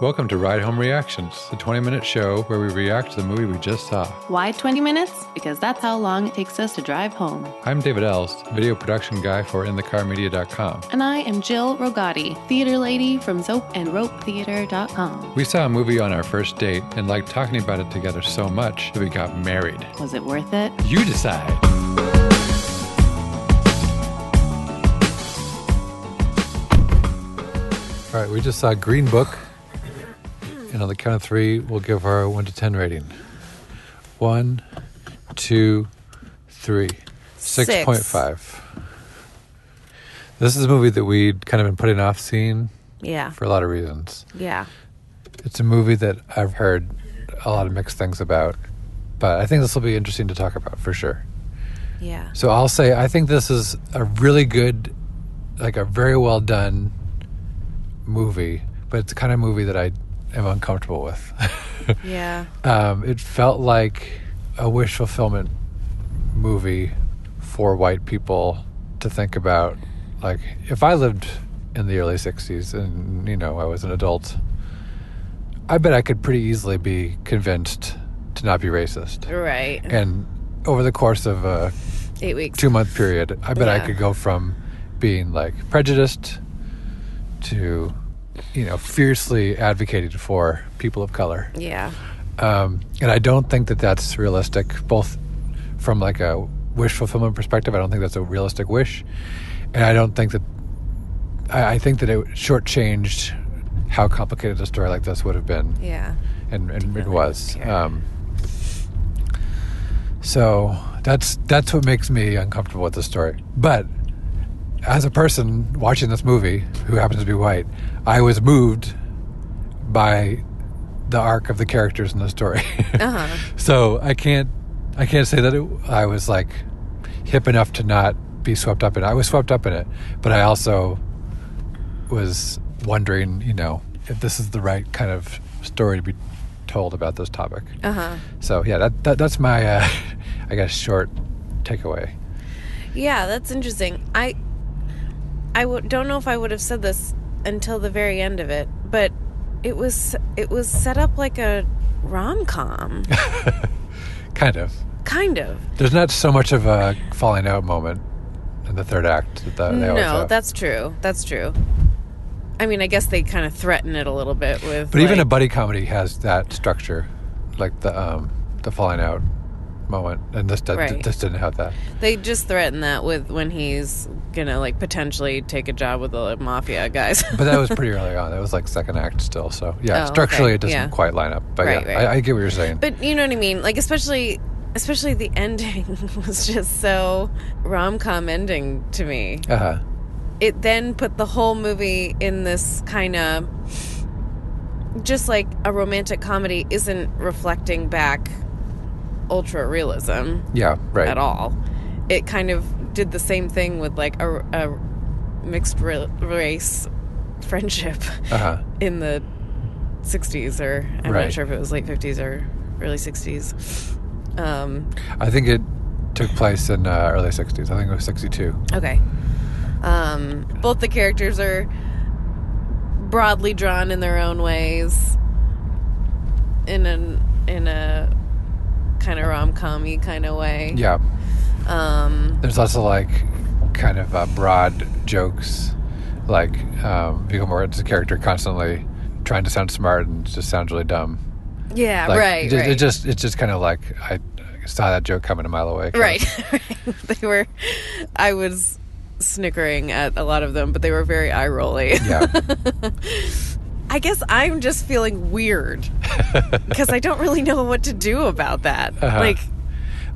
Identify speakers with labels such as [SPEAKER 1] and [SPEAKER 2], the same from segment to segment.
[SPEAKER 1] Welcome to Ride Home Reactions, the 20 minute show where we react to the movie we just saw.
[SPEAKER 2] Why 20 minutes? Because that's how long it takes us to drive home.
[SPEAKER 1] I'm David Els, video production guy for InTheCarMedia.com.
[SPEAKER 2] And I am Jill Rogati, theater lady from SoapAndRopeTheater.com.
[SPEAKER 1] We saw a movie on our first date and liked talking about it together so much that we got married.
[SPEAKER 2] Was it worth it?
[SPEAKER 1] You decide. All right, we just saw Green Book. And on the count of three, we'll give our 1 to 10 rating. One, two, three.
[SPEAKER 3] Six
[SPEAKER 1] point five. This is a movie that we'd kind of been putting off seeing
[SPEAKER 3] Yeah.
[SPEAKER 1] for a lot of reasons.
[SPEAKER 3] Yeah.
[SPEAKER 1] It's a movie that I've heard a lot of mixed things about, but I think this will be interesting to talk about for sure.
[SPEAKER 3] Yeah.
[SPEAKER 1] So I'll say I think this is a really good, like a very well done movie, but it's the kind of movie that I am uncomfortable with.
[SPEAKER 3] Yeah.
[SPEAKER 1] um, it felt like a wish fulfillment movie for white people to think about. Like, if I lived in the early 60s and, you know, I was an adult, I bet I could pretty easily be convinced to not be racist.
[SPEAKER 3] Right.
[SPEAKER 1] And over the course of a
[SPEAKER 3] Eight weeks.
[SPEAKER 1] two month period, I bet I could go from being like prejudiced to, you know, fiercely advocated for people of color.
[SPEAKER 3] Yeah.
[SPEAKER 1] Um, and I don't think that that's realistic, both from like a wish fulfillment perspective. I don't think that's a realistic wish, and I don't think that. I, I think that it shortchanged how complicated a story like this would have been,
[SPEAKER 3] Yeah.
[SPEAKER 1] and, and it was. Um, so that's that's what makes me uncomfortable with the story. But as a person watching this movie who happens to be white, I was moved by the arc of the characters in the story.
[SPEAKER 3] Uh-huh.
[SPEAKER 1] so I can't I can't say that it, I was like hip enough to not be swept up in it. I was swept up in it, but I also was wondering, you know, if this is the right kind of story to be told about this topic.
[SPEAKER 3] Uh huh.
[SPEAKER 1] So yeah, that, that that's my uh, I guess short takeaway.
[SPEAKER 3] Yeah, that's interesting. I I w- don't know if I would have said this until the very end of it, but it was it was set up like a rom com,
[SPEAKER 1] Kind of.
[SPEAKER 3] kind of.
[SPEAKER 1] There's not so much of a falling out moment in the third act that
[SPEAKER 3] No,
[SPEAKER 1] have.
[SPEAKER 3] that's true. That's true. I mean, I guess they kind of threaten it a little bit with.
[SPEAKER 1] But even a buddy comedy has that structure, like the um, the falling out moment, and this does,
[SPEAKER 3] Right.
[SPEAKER 1] this didn't have that.
[SPEAKER 3] They just threaten that with when he's gonna like potentially take a job with the mafia guys.
[SPEAKER 1] But that was pretty early on. That was like second act still. So yeah,
[SPEAKER 3] Oh,
[SPEAKER 1] structurally
[SPEAKER 3] okay.
[SPEAKER 1] it doesn't
[SPEAKER 3] Yeah.
[SPEAKER 1] quite line up. But
[SPEAKER 3] Right,
[SPEAKER 1] yeah,
[SPEAKER 3] right.
[SPEAKER 1] I, I get what you're saying.
[SPEAKER 3] but you know what I mean? Like especially especially the ending was just so rom com ending to me.
[SPEAKER 1] uh huh.
[SPEAKER 3] It then put the whole movie in this kind of just like a romantic comedy isn't reflecting back ultra realism.
[SPEAKER 1] Yeah. Right.
[SPEAKER 3] at all. It kind of did the same thing with like a, a mixed ra- race friendship
[SPEAKER 1] Uh huh.
[SPEAKER 3] in the 60s, or I'm
[SPEAKER 1] Right.
[SPEAKER 3] not sure if it was late 50s or early 60s. Um,
[SPEAKER 1] I think it took place in uh, early '60s. I think it was '62.
[SPEAKER 3] okay. Um, both the characters are broadly drawn in their own ways, in an in a kind of rom commy kind of way.
[SPEAKER 1] Yeah.
[SPEAKER 3] Um,
[SPEAKER 1] There's also like kind of uh, broad jokes, like um, Viggo Mortensen's character constantly trying to sound smart and just sounds really dumb.
[SPEAKER 3] yeah,
[SPEAKER 1] Like,
[SPEAKER 3] right,
[SPEAKER 1] It, just-
[SPEAKER 3] right.
[SPEAKER 1] it just it's just kind of like I saw that joke coming a mile away.
[SPEAKER 3] Right. they were I was snickering at a lot of them, but they were very eye rolly.
[SPEAKER 1] Yeah.
[SPEAKER 3] I guess I'm just feeling weird because I don't really know what to do about that.
[SPEAKER 1] Uh-huh.
[SPEAKER 3] Like,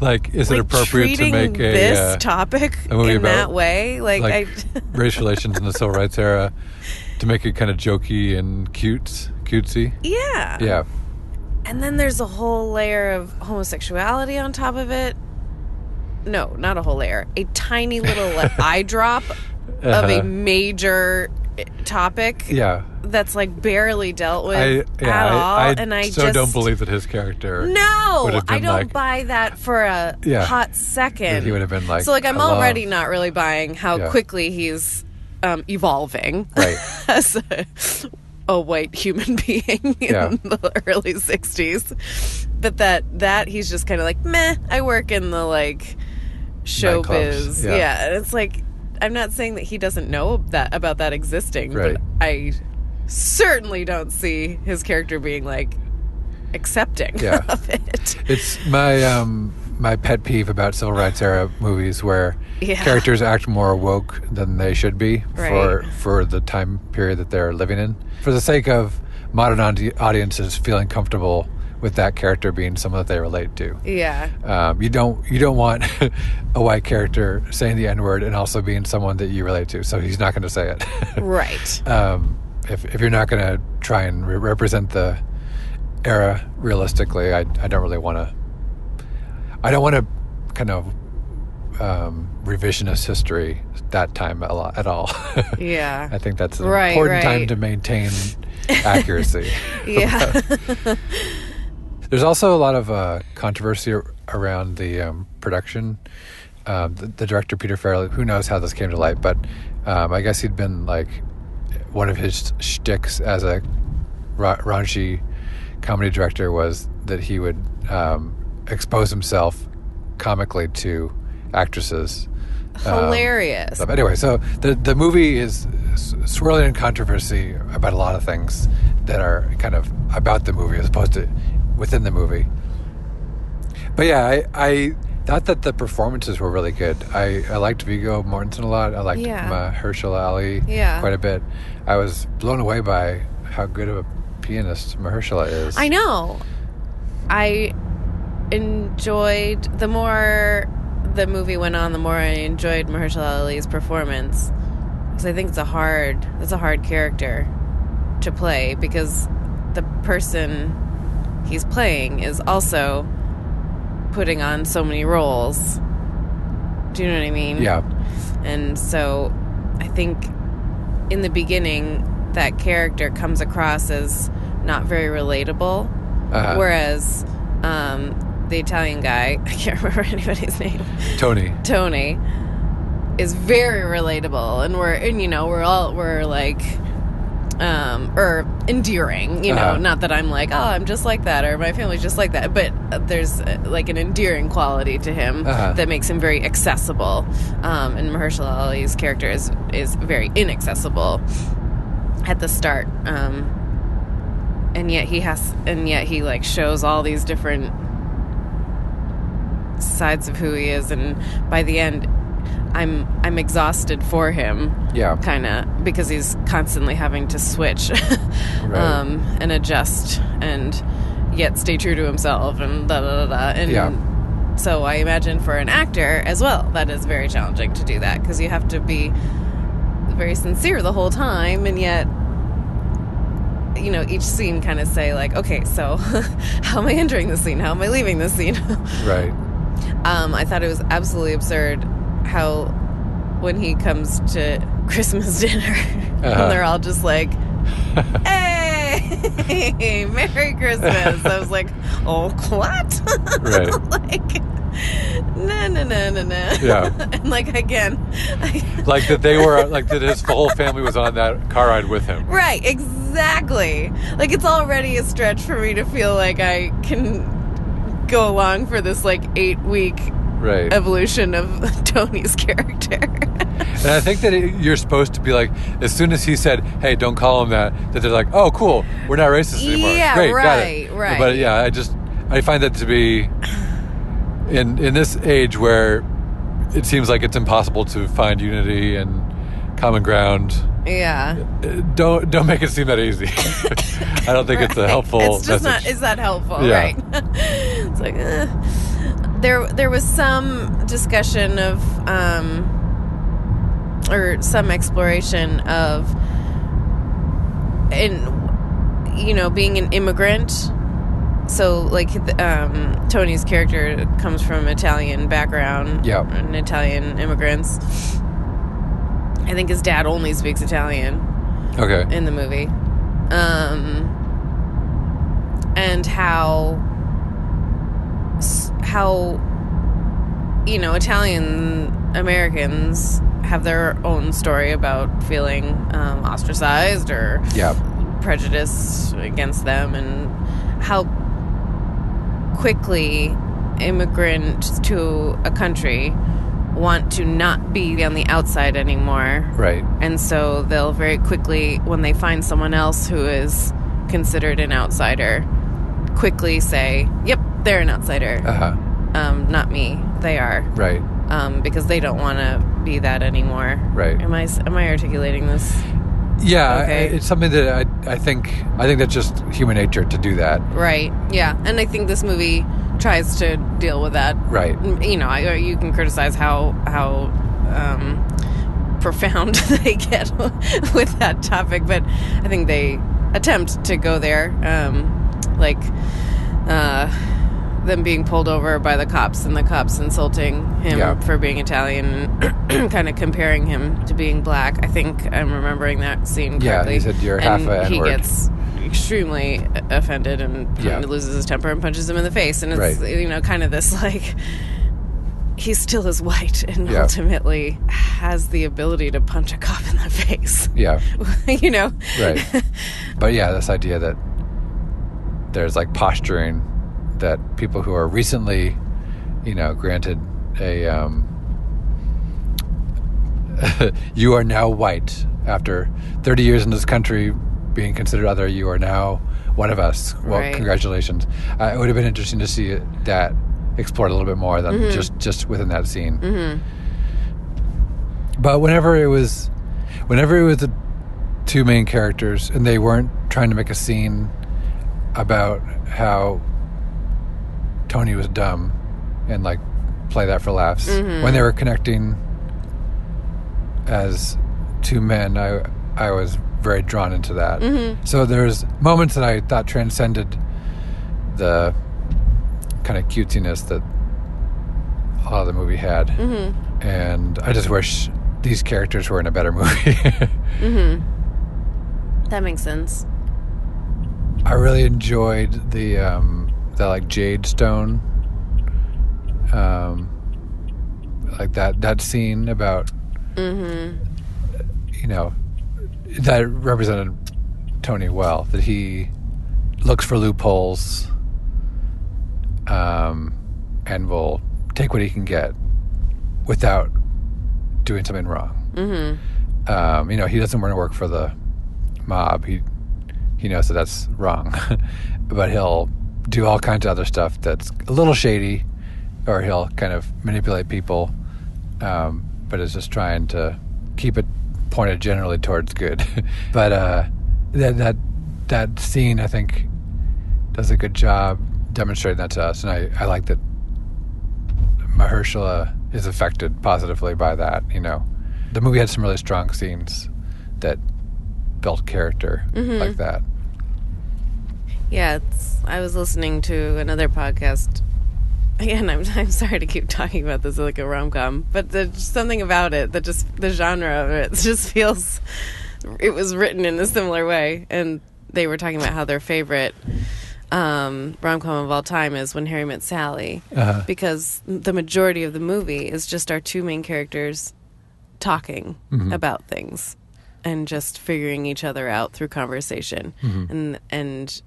[SPEAKER 1] like, is
[SPEAKER 3] like
[SPEAKER 1] it appropriate to make a
[SPEAKER 3] this
[SPEAKER 1] uh,
[SPEAKER 3] topic
[SPEAKER 1] a movie
[SPEAKER 3] in
[SPEAKER 1] about,
[SPEAKER 3] that way? Like,
[SPEAKER 1] like
[SPEAKER 3] I,
[SPEAKER 1] race relations in the civil rights era to make it kind of jokey and cute, cutesy?
[SPEAKER 3] yeah.
[SPEAKER 1] Yeah.
[SPEAKER 3] And then there's a whole layer of homosexuality on top of it. No, not a whole layer. A tiny little eye drop of
[SPEAKER 1] Uh-huh.
[SPEAKER 3] a major eh, topic.
[SPEAKER 1] Yeah.
[SPEAKER 3] that's like barely dealt with
[SPEAKER 1] I yeah,
[SPEAKER 3] at
[SPEAKER 1] I,
[SPEAKER 3] all,
[SPEAKER 1] I
[SPEAKER 3] and I
[SPEAKER 1] so
[SPEAKER 3] just
[SPEAKER 1] don't believe that his character
[SPEAKER 3] No, I don't
[SPEAKER 1] like-
[SPEAKER 3] buy that for a
[SPEAKER 1] Yeah.
[SPEAKER 3] hot second.
[SPEAKER 1] He would have been like,
[SPEAKER 3] so like I'm
[SPEAKER 1] "Hello."
[SPEAKER 3] already not really buying how
[SPEAKER 1] Yeah.
[SPEAKER 3] quickly he's um, evolving,
[SPEAKER 1] Right.
[SPEAKER 3] as a, a white human being in the early 60s but that that he's just kind of like meh i work in the like showbiz yeah.
[SPEAKER 1] yeah.
[SPEAKER 3] and it's like i'm not saying that he doesn't know that about that existing
[SPEAKER 1] Right.
[SPEAKER 3] but i certainly don't see his character being like accepting
[SPEAKER 1] Yeah.
[SPEAKER 3] of it
[SPEAKER 1] It's my um my pet peeve about civil rights era movies where
[SPEAKER 3] Yeah.
[SPEAKER 1] characters act more woke than they should be for
[SPEAKER 3] Right.
[SPEAKER 1] for the time period that they're living in. For the sake of modern audiences feeling comfortable with that character being someone that they relate to.
[SPEAKER 3] yeah
[SPEAKER 1] Um, you don't you don't want a white character saying the N word and also being someone that you relate to. So he's not going to say it.
[SPEAKER 3] right
[SPEAKER 1] um, if if you're not going to try and re- represent the era realistically, I I don't really want to. I don't want to kind of um, revisionist history that time a lot at all.
[SPEAKER 3] yeah
[SPEAKER 1] I think that's an
[SPEAKER 3] Right,
[SPEAKER 1] important time to maintain accuracy.
[SPEAKER 3] yeah
[SPEAKER 1] There's also a lot of uh, controversy around the um, production. Um, the, the director Peter Farrelly, who knows how this came to light, but um, I guess he'd been like one of his shticks as a ra- raunchy comedy director was that he would um, expose himself comically to actresses. Um,
[SPEAKER 3] hilarious
[SPEAKER 1] but anyway, so the the movie is swirling in controversy about a lot of things that are kind of about the movie as opposed to within the movie. But yeah, I, I thought that the performances were really good. I, I liked Viggo Mortensen a lot. I liked
[SPEAKER 3] Yeah.
[SPEAKER 1] Uh, Mahershala Ali
[SPEAKER 3] Yeah.
[SPEAKER 1] quite a bit. I was blown away by how good of a pianist Mahershala is.
[SPEAKER 3] I know. I enjoyed the more the movie went on, the more I enjoyed Mahershala Ali's performance because I think it's a hard it's a hard character to play because the person he's playing is also putting on so many roles. Do you know what I mean?
[SPEAKER 1] Yeah,
[SPEAKER 3] And so I think in the beginning, that character comes across as not very relatable.
[SPEAKER 1] Uh-huh.
[SPEAKER 3] Whereas um, the Italian guy, I can't remember anybody's name,
[SPEAKER 1] Tony.
[SPEAKER 3] Tony, is very relatable. And we're, and you know, we're all, we're like, um, or endearing, you know,
[SPEAKER 1] Uh-huh.
[SPEAKER 3] not that I'm like, oh, I'm just like that, or my family's just like that, but there's uh, like an endearing quality to him
[SPEAKER 1] Uh-huh.
[SPEAKER 3] that makes him very accessible. Um, and Mahershala Ali's character is is very inaccessible at the start, um, and yet he has, and yet he like shows all these different sides of who he is, and by the end, I'm I'm exhausted for him
[SPEAKER 1] Yeah.
[SPEAKER 3] kind of because he's constantly having to switch um, and adjust and yet stay true to himself and da da da da. And
[SPEAKER 1] Yeah.
[SPEAKER 3] so I imagine for an actor as well, that is very challenging to do that because you have to be very sincere the whole time and yet. You know, each scene kind of say like, okay, so how am I entering the scene? How am I leaving the scene?
[SPEAKER 1] Right.
[SPEAKER 3] Um, I thought it was absolutely absurd how when he comes to Christmas dinner
[SPEAKER 1] Uh-huh.
[SPEAKER 3] and they're all just like, "Hey, Merry Christmas!" I was like, "Oh, what?"
[SPEAKER 1] Right.
[SPEAKER 3] like, no, no, no, no, no.
[SPEAKER 1] Yeah.
[SPEAKER 3] and like again, I,
[SPEAKER 1] Like that they were like that his whole family was on that car ride with him.
[SPEAKER 3] right, exactly. Like it's already a stretch for me to feel like I can go along for this like eight week
[SPEAKER 1] Right.
[SPEAKER 3] evolution of Tony's character.
[SPEAKER 1] And I think that it, you're supposed to be like, as soon as he said, "Hey, don't call him that," that they're like, "Oh, cool, we're not racist anymore."
[SPEAKER 3] Yeah,
[SPEAKER 1] Great, got it.
[SPEAKER 3] right, right.
[SPEAKER 1] But yeah, I just I find that to be in in this age where it seems like it's impossible to find unity and common ground.
[SPEAKER 3] yeah.
[SPEAKER 1] uh, Don't don't make it seem that easy. I don't think it's a
[SPEAKER 3] Right.
[SPEAKER 1] helpful
[SPEAKER 3] It's just
[SPEAKER 1] message.
[SPEAKER 3] not. Is that helpful?
[SPEAKER 1] Yeah.
[SPEAKER 3] Right. it's like eh. There. There was some discussion of, um, or some exploration of, in, you know, being an immigrant. So, like, um, Tony's character comes from Italian background.
[SPEAKER 1] Yeah.
[SPEAKER 3] and Italian immigrants. I think his dad only speaks Italian
[SPEAKER 1] okay.
[SPEAKER 3] in the movie. Um, and how s- how you know Italian Americans have their own story about feeling um, ostracized or
[SPEAKER 1] Yeah.
[SPEAKER 3] prejudice against them and how quickly immigrants to a country want to not be on the outside anymore.
[SPEAKER 1] Right.
[SPEAKER 3] And so they'll very quickly, when they find someone else who is considered an outsider, quickly say, "Yep, they're an outsider.
[SPEAKER 1] Uh huh.
[SPEAKER 3] Um, not me. They are."
[SPEAKER 1] Right.
[SPEAKER 3] Um, because they don't want to be that anymore.
[SPEAKER 1] Right.
[SPEAKER 3] Am I am I articulating this
[SPEAKER 1] Yeah,
[SPEAKER 3] Okay.
[SPEAKER 1] it's something that I, I think I think that's just human nature to do that.
[SPEAKER 3] right? Yeah, and I think this movie tries to deal with that.
[SPEAKER 1] Right.
[SPEAKER 3] You know, I, you can criticize how how um, profound they get with that topic, but I think they attempt to go there, um, like uh, them being pulled over by the cops and the cops insulting him
[SPEAKER 1] Yeah.
[SPEAKER 3] for being Italian, and kind of comparing him to being black. I think I'm remembering that scene
[SPEAKER 1] Yeah,
[SPEAKER 3] correctly.
[SPEAKER 1] he said, "You're
[SPEAKER 3] and
[SPEAKER 1] half a
[SPEAKER 3] he
[SPEAKER 1] N-word."
[SPEAKER 3] gets extremely offended and
[SPEAKER 1] Yeah.
[SPEAKER 3] loses his temper and punches him in the face, and it's
[SPEAKER 1] Right.
[SPEAKER 3] you know kind of this like he still is white and
[SPEAKER 1] Yeah.
[SPEAKER 3] ultimately has the ability to punch a cop in the face.
[SPEAKER 1] Yeah.
[SPEAKER 3] you know,
[SPEAKER 1] Right. but yeah, this idea that there's like posturing that people who are recently, you know, granted a um, you are now white. After 30 years in this country being considered other you are now one of us. Well
[SPEAKER 3] Right.
[SPEAKER 1] congratulations. Uh, it would have been interesting to see it, that explored a little bit more than just just within that scene. But whenever it was whenever it was the two main characters and they weren't trying to make a scene about how Tony was dumb and like play that for laughs. Mm-hmm. When they were connecting as two men I I was very drawn into that. Mm-hmm. So there's moments that I thought transcended the kind of cutesiness that a lot of the movie had. Mm-hmm. And I just wish these characters were in a better movie.
[SPEAKER 3] that makes sense.
[SPEAKER 1] I really enjoyed the um, the like jade stone, um, like that that scene about, you know, that represented Tony well. That he looks for loopholes, um, and will take what he can get without doing something wrong. Mm-hmm. Um, you know, he doesn't want to work for the mob. He he knows that that's wrong, but he'll do all kinds of other stuff that's a little shady, or he'll kind of manipulate people, um, but is just trying to keep it pointed generally towards good. but uh, that that that scene, I think, does a good job demonstrating that to us, and I, I like that Mahershala is affected positively by that. You know, the movie had some really strong scenes that built character like that.
[SPEAKER 3] Yeah, it's, I was listening to another podcast. Again, I'm I'm sorry to keep talking about this like a rom com, but there's something about it that just the genre of it just feels. It was written in a similar way, and they were talking about how their favorite um, rom com of all time is When Harry Met Sally,
[SPEAKER 1] Uh-huh.
[SPEAKER 3] because the majority of the movie is just our two main characters talking about things and just figuring each other out through conversation and and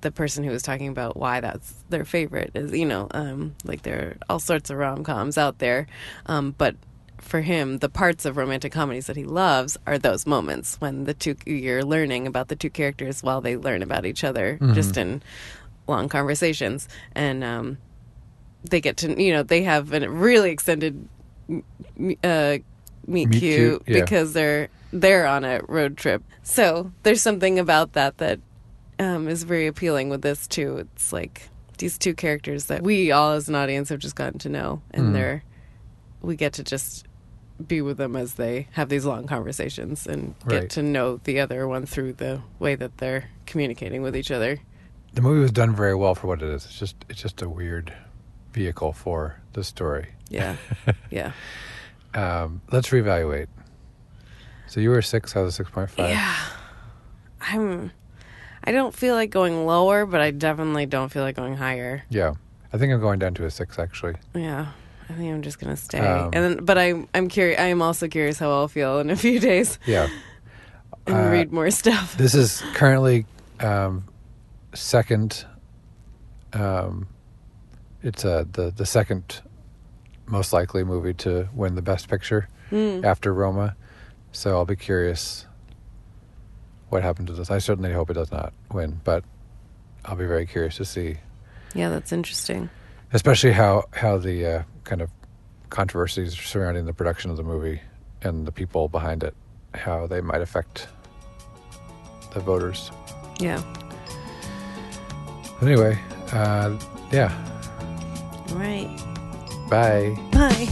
[SPEAKER 3] the person who was talking about why that's their favorite is you know um, like there are all sorts of rom-coms out there um, but for him the parts of romantic comedies that he loves are those moments when the two you're learning about the two characters while they learn about each other just in long conversations and um, they get to you know they have a really extended uh, meet,
[SPEAKER 1] Meet
[SPEAKER 3] cute,
[SPEAKER 1] cute, yeah.
[SPEAKER 3] because they're they're on a road trip. So there's something about that that um, is very appealing with this too. It's like these two characters that we all as an audience have just gotten to know, and
[SPEAKER 1] Mm.
[SPEAKER 3] they're we get to just be with them as they have these long conversations and get
[SPEAKER 1] Right.
[SPEAKER 3] to know the other one through the way that they're communicating with each other.
[SPEAKER 1] The movie was done very well for what it is. It's just it's just a weird vehicle for the story.
[SPEAKER 3] Yeah, yeah.
[SPEAKER 1] Um, let's reevaluate. So you were six. I was a six point five.
[SPEAKER 3] Yeah. I'm I don't feel like going lower, but I definitely don't feel like going higher.
[SPEAKER 1] Yeah. I think I'm going down to a six actually.
[SPEAKER 3] Yeah. I think I'm just gonna stay.
[SPEAKER 1] Um,
[SPEAKER 3] and then, but I'm I'm curious I am also curious how I'll feel in a few days.
[SPEAKER 1] Yeah.
[SPEAKER 3] and
[SPEAKER 1] Uh,
[SPEAKER 3] read more stuff.
[SPEAKER 1] This is currently um, second. Um, it's uh, the the second most likely movie to win the Best Picture
[SPEAKER 3] Mm.
[SPEAKER 1] after Roma. So I'll be curious what happened to this. I certainly hope it does not win, but I'll be very curious to see,
[SPEAKER 3] Yeah, that's interesting.
[SPEAKER 1] especially how how the uh, kind of controversies surrounding the production of the movie and the people behind it, how they might affect the voters.
[SPEAKER 3] Yeah.
[SPEAKER 1] Anyway, uh, yeah.
[SPEAKER 3] All right.
[SPEAKER 1] Bye.
[SPEAKER 3] Bye.